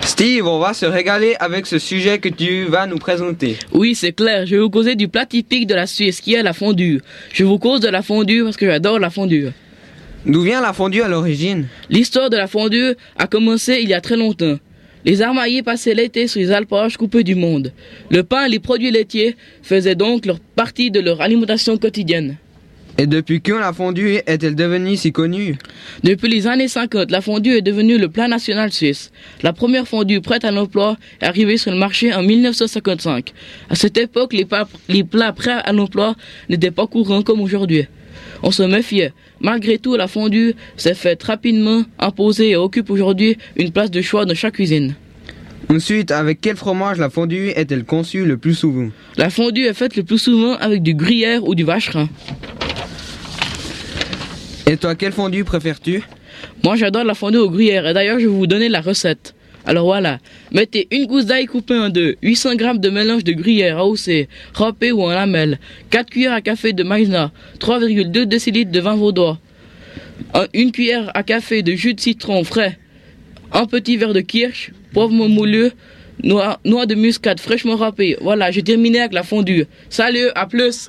Steve, on va se régaler avec ce sujet que tu vas nous présenter. Oui, c'est clair. Je vais vous causer du plat typique de la Suisse, qui est la fondue. Je vous cause de la fondue parce que j'adore la fondue. D'où vient la fondue à l'origine? L'histoire de la fondue a commencé il y a très longtemps. Les armaillers passaient l'été sur les alpages coupés du monde. Le pain et les produits laitiers faisaient donc leur partie de leur alimentation quotidienne. Et depuis quand la fondue est-elle devenue si connue? Depuis les années 50, la fondue est devenue le plat national suisse. La première fondue prête à l'emploi est arrivée sur le marché en 1955. À cette époque, les, les plats prêts à l'emploi n'étaient pas courants comme aujourd'hui. On se méfiait. Malgré tout, la fondue s'est faite rapidement imposer et occupe aujourd'hui une place de choix dans chaque cuisine. Ensuite, avec quel fromage la fondue est-elle conçue le plus souvent? La fondue est faite le plus souvent avec du gruyère ou du vacherin. Et toi, quelle fondue préfères-tu? Moi, j'adore la fondue au gruyère et d'ailleurs, je vais vous donner la recette. Alors voilà, mettez une gousse d'ail coupée en deux, 800 g de mélange de gruyère AOC, râpé ou en lamelles, 4 cuillères à café de maïzena, 3,2 décilitres de vin vaudois, un- une cuillère à café de jus de citron frais, un petit verre de kirsch, poivre moulu, noix, noix de muscade fraîchement râpée. Voilà, j'ai terminé avec la fondue. Salut, à plus